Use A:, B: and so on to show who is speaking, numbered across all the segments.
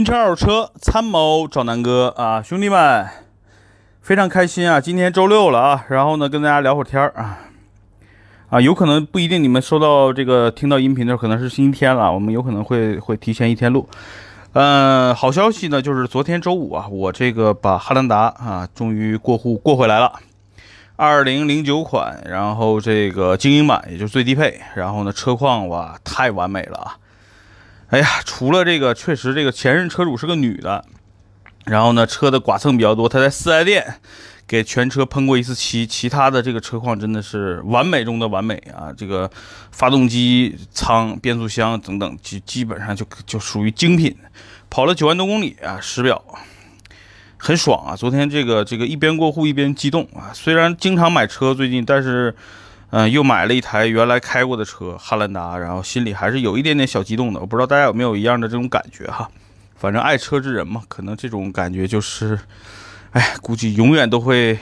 A: 新车、二手车，参谋找南哥啊，兄弟们，非常开心啊！今天周六了啊，然后呢，跟大家聊会儿天儿啊啊，有可能不一定你们收到这个听到音频的时候可能是星期天了，我们有可能会会提前一天录。嗯，好消息呢，就是昨天周五啊，我这个把汉兰达啊，终于过户过回来了，二零零九款，然后这个精英版，也就是最低配，然后呢，车况哇，太完美了啊！哎呀，除了这个，确实这个前任车主是个女的，然后呢，车的剐蹭比较多，她在四 S 店给全车喷过一次漆，其他的这个车况真的是完美中的完美啊！这个发动机舱、变速箱等等，基基本上就就属于精品，跑了九万多公里啊，实表很爽啊！昨天这个这个一边过户一边激动啊，虽然经常买车最近，但是。嗯，又买了一台原来开过的车汉兰达，然后心里还是有一点点小激动的。我不知道大家有没有一样的这种感觉哈？反正爱车之人嘛，可能这种感觉就是，哎，估计永远都会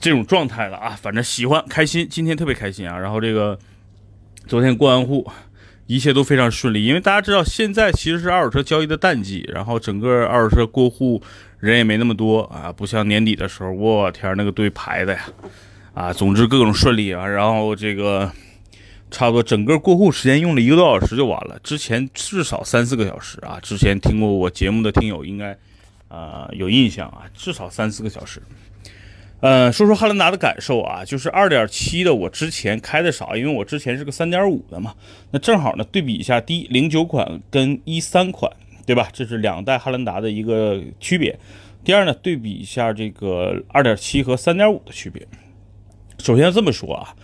A: 这种状态了啊。反正喜欢开心，今天特别开心啊。然后这个昨天过完户，一切都非常顺利，因为大家知道现在其实是二手车交易的淡季，然后整个二手车过户人也没那么多啊，不像年底的时候，我天，那个队排的呀。啊，总之各种顺利啊，然后这个差不多整个过户时间用了一个多小时就完了，之前至少三四个小时啊。之前听过我节目的听友应该啊有印象啊，至少三四个小时。呃，说说汉兰达的感受啊，就是二点七的我之前开的少，因为我之前是个三点五的嘛。那正好呢，对比一下，第一零九款跟一三款，对吧？这是两代汉兰达的一个区别。第二呢，对比一下这个二点七和三点五的区别。首先这么说啊，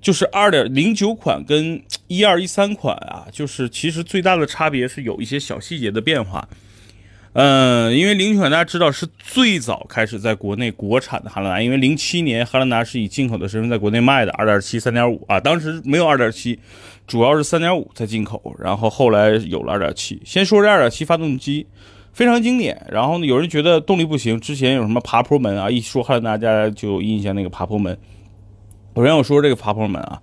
A: 就是二点零九款跟一二一三款啊，就是其实最大的差别是有一些小细节的变化。嗯，因为零九款大家知道是最早开始在国内国产的汉兰达，因为零七年汉兰达是以进口的身份在国内卖的，二点七、三点五啊，当时没有二点七，主要是三点五在进口，然后后来有了二点七。先说这二点七发动机非常经典，然后呢，有人觉得动力不行，之前有什么爬坡门啊，一说汉兰达大家就印象那个爬坡门。首先我说这个爬坡门啊，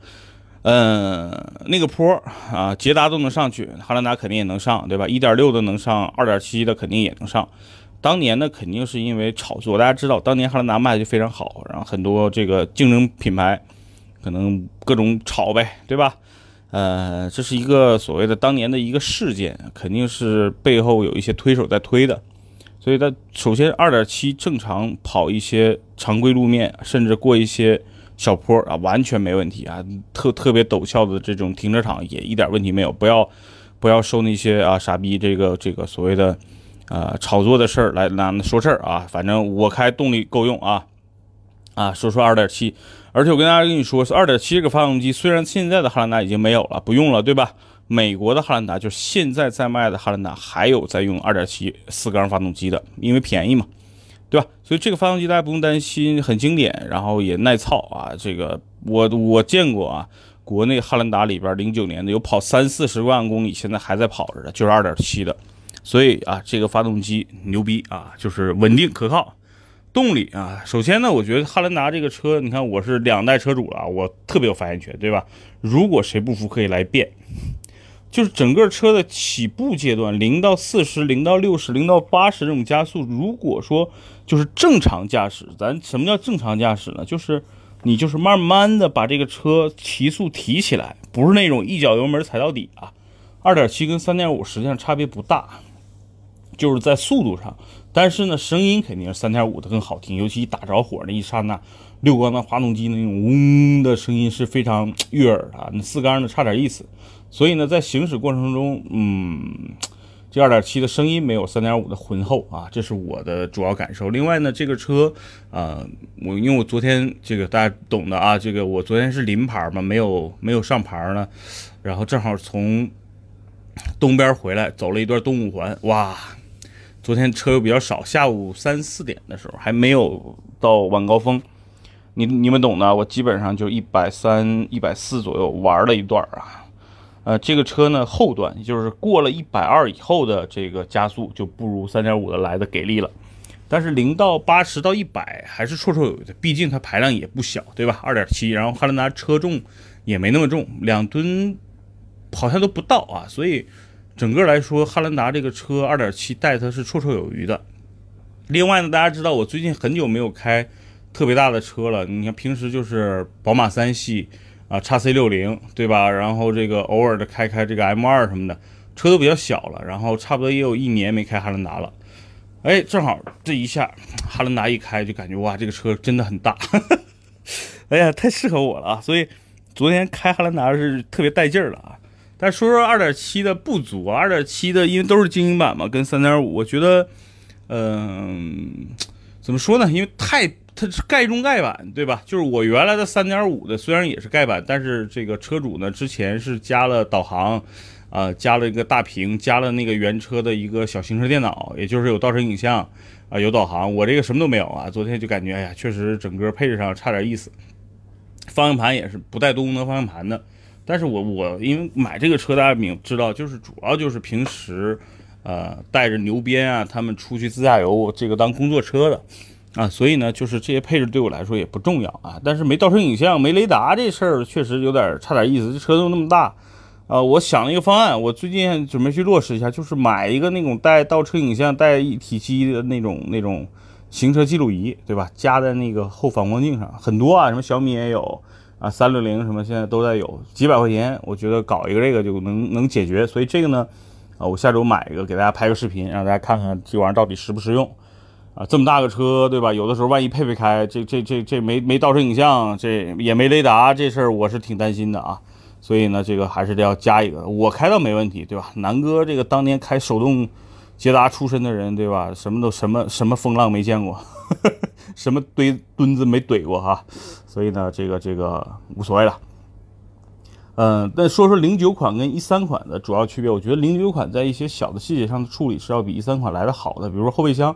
A: 嗯，那个坡啊，捷达都能上去，汉兰达肯定也能上，对吧？一点六的能上，二点七的肯定也能上。当年呢，肯定是因为炒作，大家知道，当年汉兰达卖的就非常好，然后很多这个竞争品牌可能各种炒呗，对吧？呃，这是一个所谓的当年的一个事件，肯定是背后有一些推手在推的。所以它首先二点七正常跑一些常规路面，甚至过一些。小坡啊，完全没问题啊，特特别陡峭的这种停车场也一点问题没有。不要不要受那些啊傻逼这个这个所谓的啊炒作的事儿来来说事儿啊。反正我开动力够用啊啊，说说二点七，而且我跟大家跟你说，二点七这个发动机，虽然现在的汉兰达已经没有了，不用了，对吧？美国的汉兰达就是现在在卖的汉兰达还有在用二点七四缸发动机的，因为便宜嘛。对吧？所以这个发动机大家不用担心，很经典，然后也耐操啊。这个我我见过啊，国内汉兰达里边零九年的有跑三四十万公里，现在还在跑着的，就是二点七的。所以啊，这个发动机牛逼啊，就是稳定可靠。动力啊，首先呢，我觉得汉兰达这个车，你看我是两代车主了，我特别有发言权，对吧？如果谁不服，可以来辩。就是整个车的起步阶段，零到四十、零到六十、零到八十这种加速，如果说就是正常驾驶，咱什么叫正常驾驶呢？就是你就是慢慢的把这个车提速提起来，不是那种一脚油门踩到底啊。二点七跟三点五实际上差别不大，就是在速度上，但是呢，声音肯定是三点五的更好听，尤其打着火那一刹那，六缸的发动机那种嗡的声音是非常悦耳的，那四缸的差点意思。所以呢，在行驶过程中，嗯，这二点七的声音没有三点五的浑厚啊，这是我的主要感受。另外呢，这个车啊，我因为我昨天这个大家懂的啊，这个我昨天是临牌嘛，没有没有上牌呢，然后正好从东边回来，走了一段东五环，哇，昨天车又比较少，下午三四点的时候还没有到晚高峰，你你们懂的，我基本上就一百三、一百四左右玩了一段啊。呃，这个车呢，后段就是过了一百二以后的这个加速就不如三点五的来的给力了，但是零到八十到一百还是绰绰有余的，毕竟它排量也不小，对吧？二点七，然后汉兰达车重也没那么重，两吨好像都不到啊，所以整个来说，汉兰达这个车二点七带它是绰绰有余的。另外呢，大家知道我最近很久没有开特别大的车了，你看平时就是宝马三系啊，叉 C 六零，对吧？然后这个偶尔的开开这个 M 二什么的，车都比较小了。然后差不多也有一年没开汉兰达了。哎，正好这一下汉兰达一开就感觉哇，这个车真的很大，哎呀，太适合我了啊！所以昨天开汉兰达是特别带劲儿了啊。但说说二点七的不足啊，二点七的因为都是精英版嘛，跟三点五，我觉得，嗯，怎么说呢？因为太它是盖中盖板，对吧？就是我原来的三点五的虽然也是盖板，但是这个车主呢之前是加了导航。啊，加了一个大屏，加了那个原车的一个小行车电脑，也就是有倒车影像啊，有导航。我这个什么都没有啊，昨天就感觉，哎呀，确实整个配置上差点意思。方向盘也是不带多功能方向盘的，但是我我因为买这个车，大家明知道，就是主要就是平时呃带着牛鞭啊，他们出去自驾游，这个当工作车的啊，所以呢，就是这些配置对我来说也不重要啊。但是没倒车影像，没雷达这事儿确实有点差点意思，这车都那么大。呃，我想了一个方案，我最近准备去落实一下，就是买一个那种带倒车影像、带一体机的那种那种行车记录仪，对吧？加在那个后反光镜上，很多啊，什么小米也有啊，三六零什么现在都在有，几百块钱，我觉得搞一个这个就能能解决。所以这个呢，啊，我下周买一个，给大家拍个视频，让大家看看这玩意儿到底实不实用啊。这么大个车，对吧？有的时候万一配不开，这这这这没没倒车影像，这也没雷达，这事儿我是挺担心的啊。所以呢，这个还是得要加一个。我开倒没问题，对吧？南哥这个当年开手动捷达出身的人，对吧？什么都什么什么风浪没见过，什么堆墩子没怼过哈。所以呢，这个这个无所谓了。嗯，那说说零九款跟一三款的主要区别，我觉得零九款在一些小的细节上的处理是要比一三款来的好的，比如说后备箱。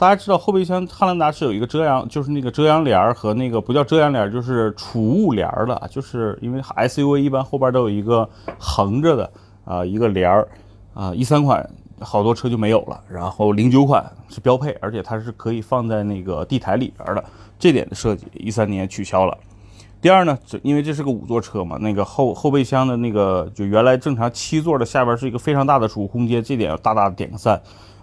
A: 大家知道后备箱汉兰达是有一个遮阳，就是那个遮阳帘儿和那个不叫遮阳帘儿，就是储物帘儿的，就是因为 SUV 一般后边都有一个横着的啊一个帘儿啊，一三款好多车就没有了，然后零九款是标配，而且它是可以放在那个地台里边的，这点的设计一三年取消了。第二呢，这因为这是个五座车嘛，那个后后备箱的那个就原来正常七座的下边是一个非常大的储物空间，这点要大大的点个赞。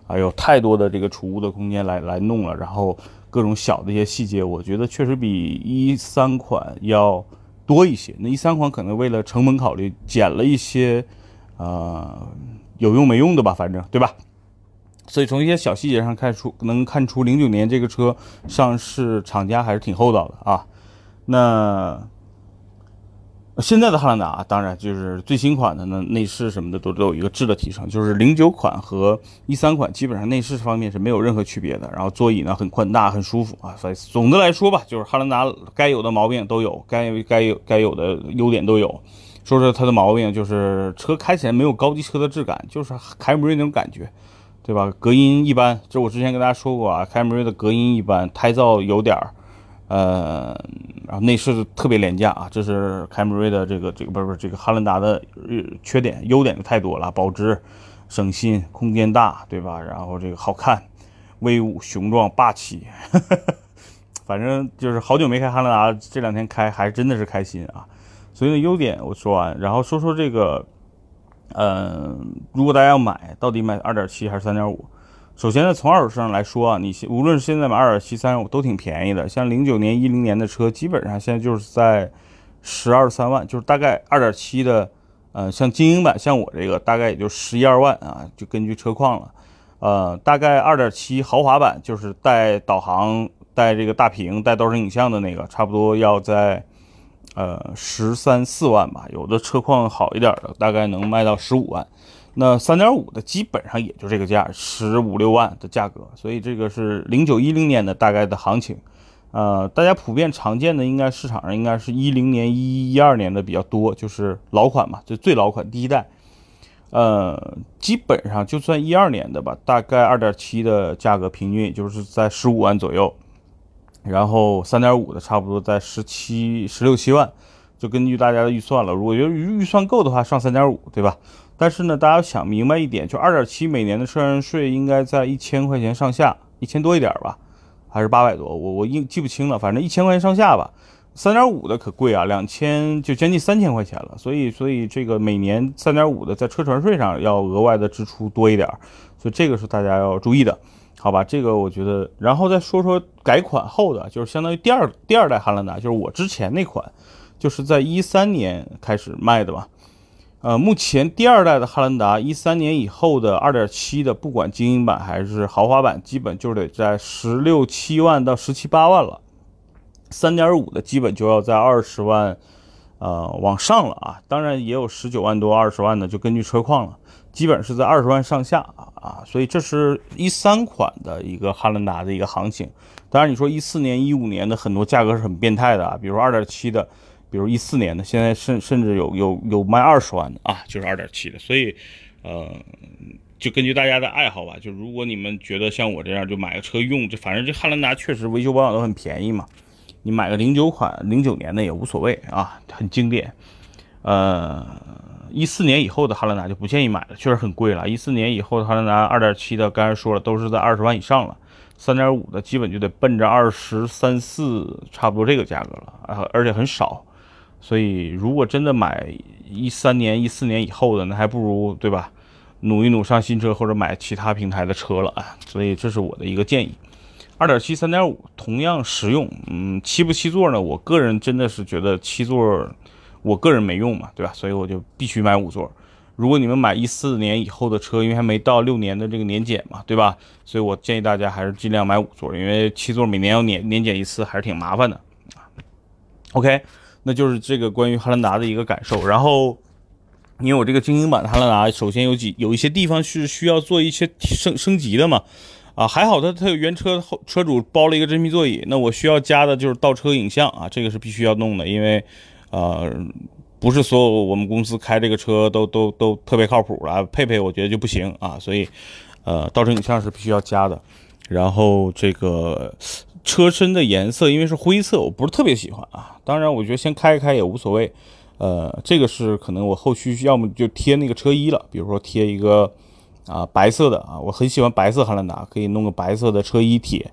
A: 还有太多的这个储物的空间来来弄了，然后各种小的一些细节，我觉得确实比一三款要多一些。那一三款可能为了成本考虑，减了一些，呃，有用没用的吧，反正对吧？所以从一些小细节上看出，能看出零九年这个车上市厂家还是挺厚道的啊。那。现在的汉兰达当然就是最新款的呢，内饰什么的都都有一个质的提升。就是零九款和一三款基本上内饰方面是没有任何区别的。然后座椅呢很宽大很舒服啊。所以总的来说吧，就是汉兰达该有的毛病都有，该该有该有的优点都有。说说它的毛病，就是车开起来没有高级车的质感，就是凯美瑞那种感觉，对吧？隔音一般，就我之前跟大家说过啊，凯美瑞的隔音一般，胎噪有点儿。呃，然后内饰特别廉价啊，这是凯美瑞的这个这个不是不是这个汉兰达的缺点，优点就太多了，保值、省心、空间大，对吧？然后这个好看、威武、雄壮、霸气，哈 哈反正就是好久没开汉兰达，这两天开还真的是开心啊。所以呢，优点我说完，然后说说这个，嗯，如果大家要买，到底买2.7还是3.5？首先呢，从二手车上来说啊，你无论是现在买二点七、三都挺便宜的。像零九年、一零年的车，基本上现在就是在十二三万，就是大概二点七的，呃，像精英版，像我这个大概也就十一二万啊，就根据车况了。呃，大概二点七豪华版，就是带导航、带这个大屏、带倒车影像的那个，差不多要在呃十三四万吧。有的车况好一点的，大概能卖到十五万。那三点五的基本上也就这个价，十五六万的价格，所以这个是零九一零年的大概的行情，呃，大家普遍常见的应该市场上应该是一零年一一二年的比较多，就是老款嘛，就最老款第一代，呃，基本上就算一二年的吧，大概二点七的价格平均也就是在十五万左右，然后三点五的差不多在十七十六七万，就根据大家的预算了，如果觉得预算够的话，上三点五，对吧？但是呢，大家想明白一点，就二点七每年的车船税应该在一千块钱上下，一千多一点吧，还是八百多？我我应记不清了，反正一千块钱上下吧。三点五的可贵啊，两千就将近三千块钱了。所以，所以这个每年三点五的在车船税上要额外的支出多一点，所以这个是大家要注意的，好吧？这个我觉得，然后再说说改款后的，就是相当于第二第二代汉兰达，就是我之前那款，就是在一三年开始卖的吧。呃，目前第二代的汉兰达，一三年以后的二点七的，不管精英版还是豪华版，基本就得在十六七万到十七八万了。三点五的基本就要在二十万，呃，往上了啊。当然也有十九万多、二十万的，就根据车况了。基本是在二十万上下啊啊。所以这是一三款的一个汉兰达的一个行情。当然你说一四年、一五年的很多价格是很变态的啊，比如二点七的。比如一四年的，现在甚甚至有有有卖二十万的啊，就是二点七的，所以，呃，就根据大家的爱好吧。就如果你们觉得像我这样，就买个车用，就反正这汉兰达确实维修保养都很便宜嘛。你买个零九款、零九年的也无所谓啊，很经典。呃，一四年以后的汉兰达就不建议买了，确实很贵了。一四年以后的汉兰达二点七的，刚才说了都是在二十万以上了。三点五的基本就得奔着二十三四，差不多这个价格了啊，而且很少。所以，如果真的买一三年、一四年以后的，那还不如对吧？努一努上新车，或者买其他平台的车了啊。所以，这是我的一个建议。二点七、三点五同样实用，嗯，七不七座呢？我个人真的是觉得七座，我个人没用嘛，对吧？所以我就必须买五座。如果你们买一四年以后的车，因为还没到六年的这个年检嘛，对吧？所以我建议大家还是尽量买五座，因为七座每年要年年检一次，还是挺麻烦的。OK。那就是这个关于汉兰达的一个感受，然后，因为我这个精英版的汉兰达，首先有几有一些地方是需要做一些升升级的嘛，啊，还好它它有原车后车主包了一个真皮座椅，那我需要加的就是倒车影像啊，这个是必须要弄的，因为，呃，不是所有我们公司开这个车都都都特别靠谱了，配配我觉得就不行啊，所以，呃，倒车影像是必须要加的，然后这个。车身的颜色因为是灰色，我不是特别喜欢啊。当然，我觉得先开一开也无所谓。呃，这个是可能我后续要么就贴那个车衣了，比如说贴一个啊白色的啊，我很喜欢白色汉兰达，可以弄个白色的车衣贴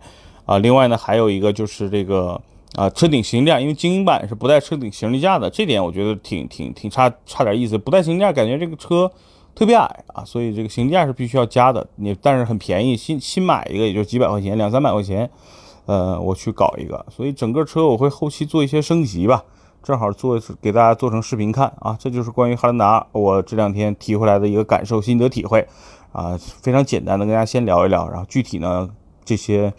A: 啊。另外呢，还有一个就是这个啊车顶行李架，因为精英版是不带车顶行李架的，这点我觉得挺挺挺差差点意思，不带行李架感觉这个车特别矮啊，所以这个行李架是必须要加的。你但是很便宜，新新买一个也就几百块钱，两三百块钱。呃，我去搞一个，所以整个车我会后期做一些升级吧，正好做给大家做成视频看啊。这就是关于汉兰达我这两天提回来的一个感受、心得体会啊，非常简单的跟大家先聊一聊，然后具体呢这些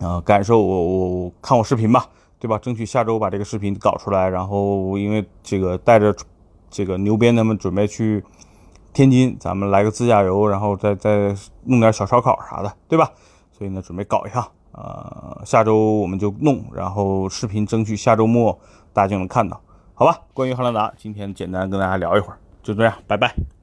A: 啊感受我我看我视频吧，对吧？争取下周把这个视频搞出来，然后因为这个带着这个牛鞭他们准备去天津，咱们来个自驾游，然后再再弄点小烧烤啥的，对吧？所以呢，准备搞一下。呃，下周我们就弄，然后视频争取下周末大家就能看到，好吧？关于汉兰达，今天简单跟大家聊一会儿，就这样，拜拜。